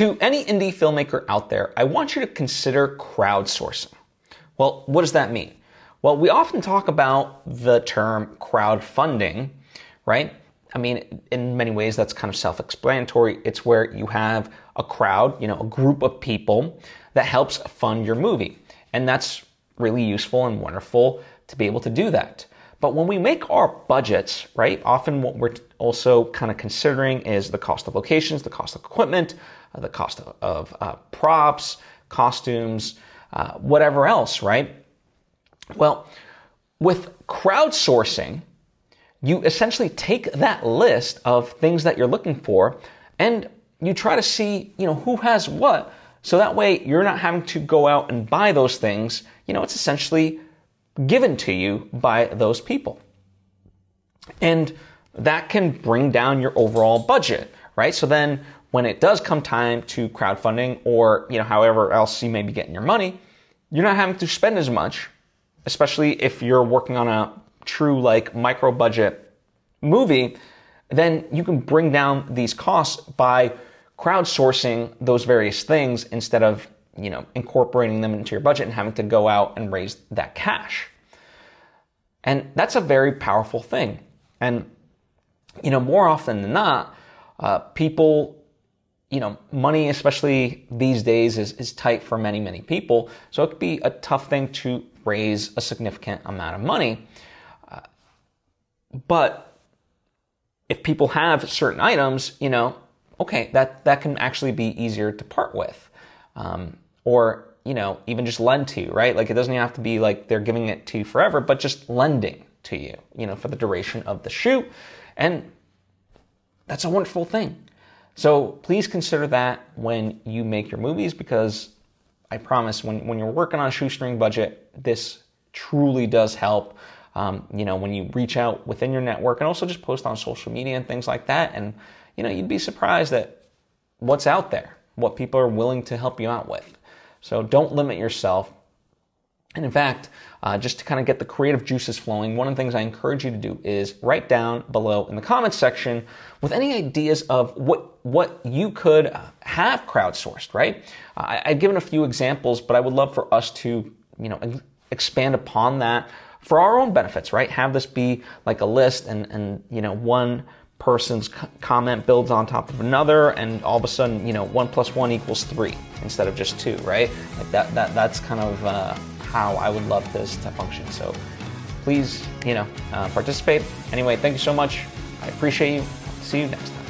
To any indie filmmaker out there, I want you to consider crowdsourcing. Well, what does that mean? Well, we often talk about the term crowdfunding, right? I mean, in many ways, that's kind of self explanatory. It's where you have a crowd, you know, a group of people that helps fund your movie. And that's really useful and wonderful to be able to do that. But when we make our budgets, right, often what we're also kind of considering is the cost of locations, the cost of equipment, the cost of, of uh, props, costumes, uh, whatever else, right? Well, with crowdsourcing, you essentially take that list of things that you're looking for and you try to see, you know, who has what. So that way you're not having to go out and buy those things. You know, it's essentially given to you by those people. And that can bring down your overall budget, right? So then when it does come time to crowdfunding or, you know, however else you may be getting your money, you're not having to spend as much, especially if you're working on a true like micro budget movie, then you can bring down these costs by crowdsourcing those various things instead of, you know, incorporating them into your budget and having to go out and raise that cash. And that's a very powerful thing. And, you know, more often than not, uh, people you know, money, especially these days, is, is tight for many, many people. So it could be a tough thing to raise a significant amount of money. Uh, but if people have certain items, you know, okay, that, that can actually be easier to part with. Um, or, you know, even just lend to right? Like it doesn't have to be like they're giving it to you forever, but just lending to you, you know, for the duration of the shoot. And that's a wonderful thing. So please consider that when you make your movies because I promise when, when you're working on a shoestring budget, this truly does help. Um, you know, when you reach out within your network and also just post on social media and things like that. And, you know, you'd be surprised at what's out there, what people are willing to help you out with. So don't limit yourself. And in fact, uh, just to kind of get the creative juices flowing, one of the things I encourage you to do is write down below in the comments section with any ideas of what what you could uh, have crowdsourced. Right? I, have given a few examples, but I would love for us to you know expand upon that for our own benefits. Right? Have this be like a list, and and you know one person's comment builds on top of another and all of a sudden you know one plus one equals three instead of just two right like that that that's kind of uh, how I would love this to function. So please, you know, uh, participate. Anyway, thank you so much. I appreciate you. See you next time.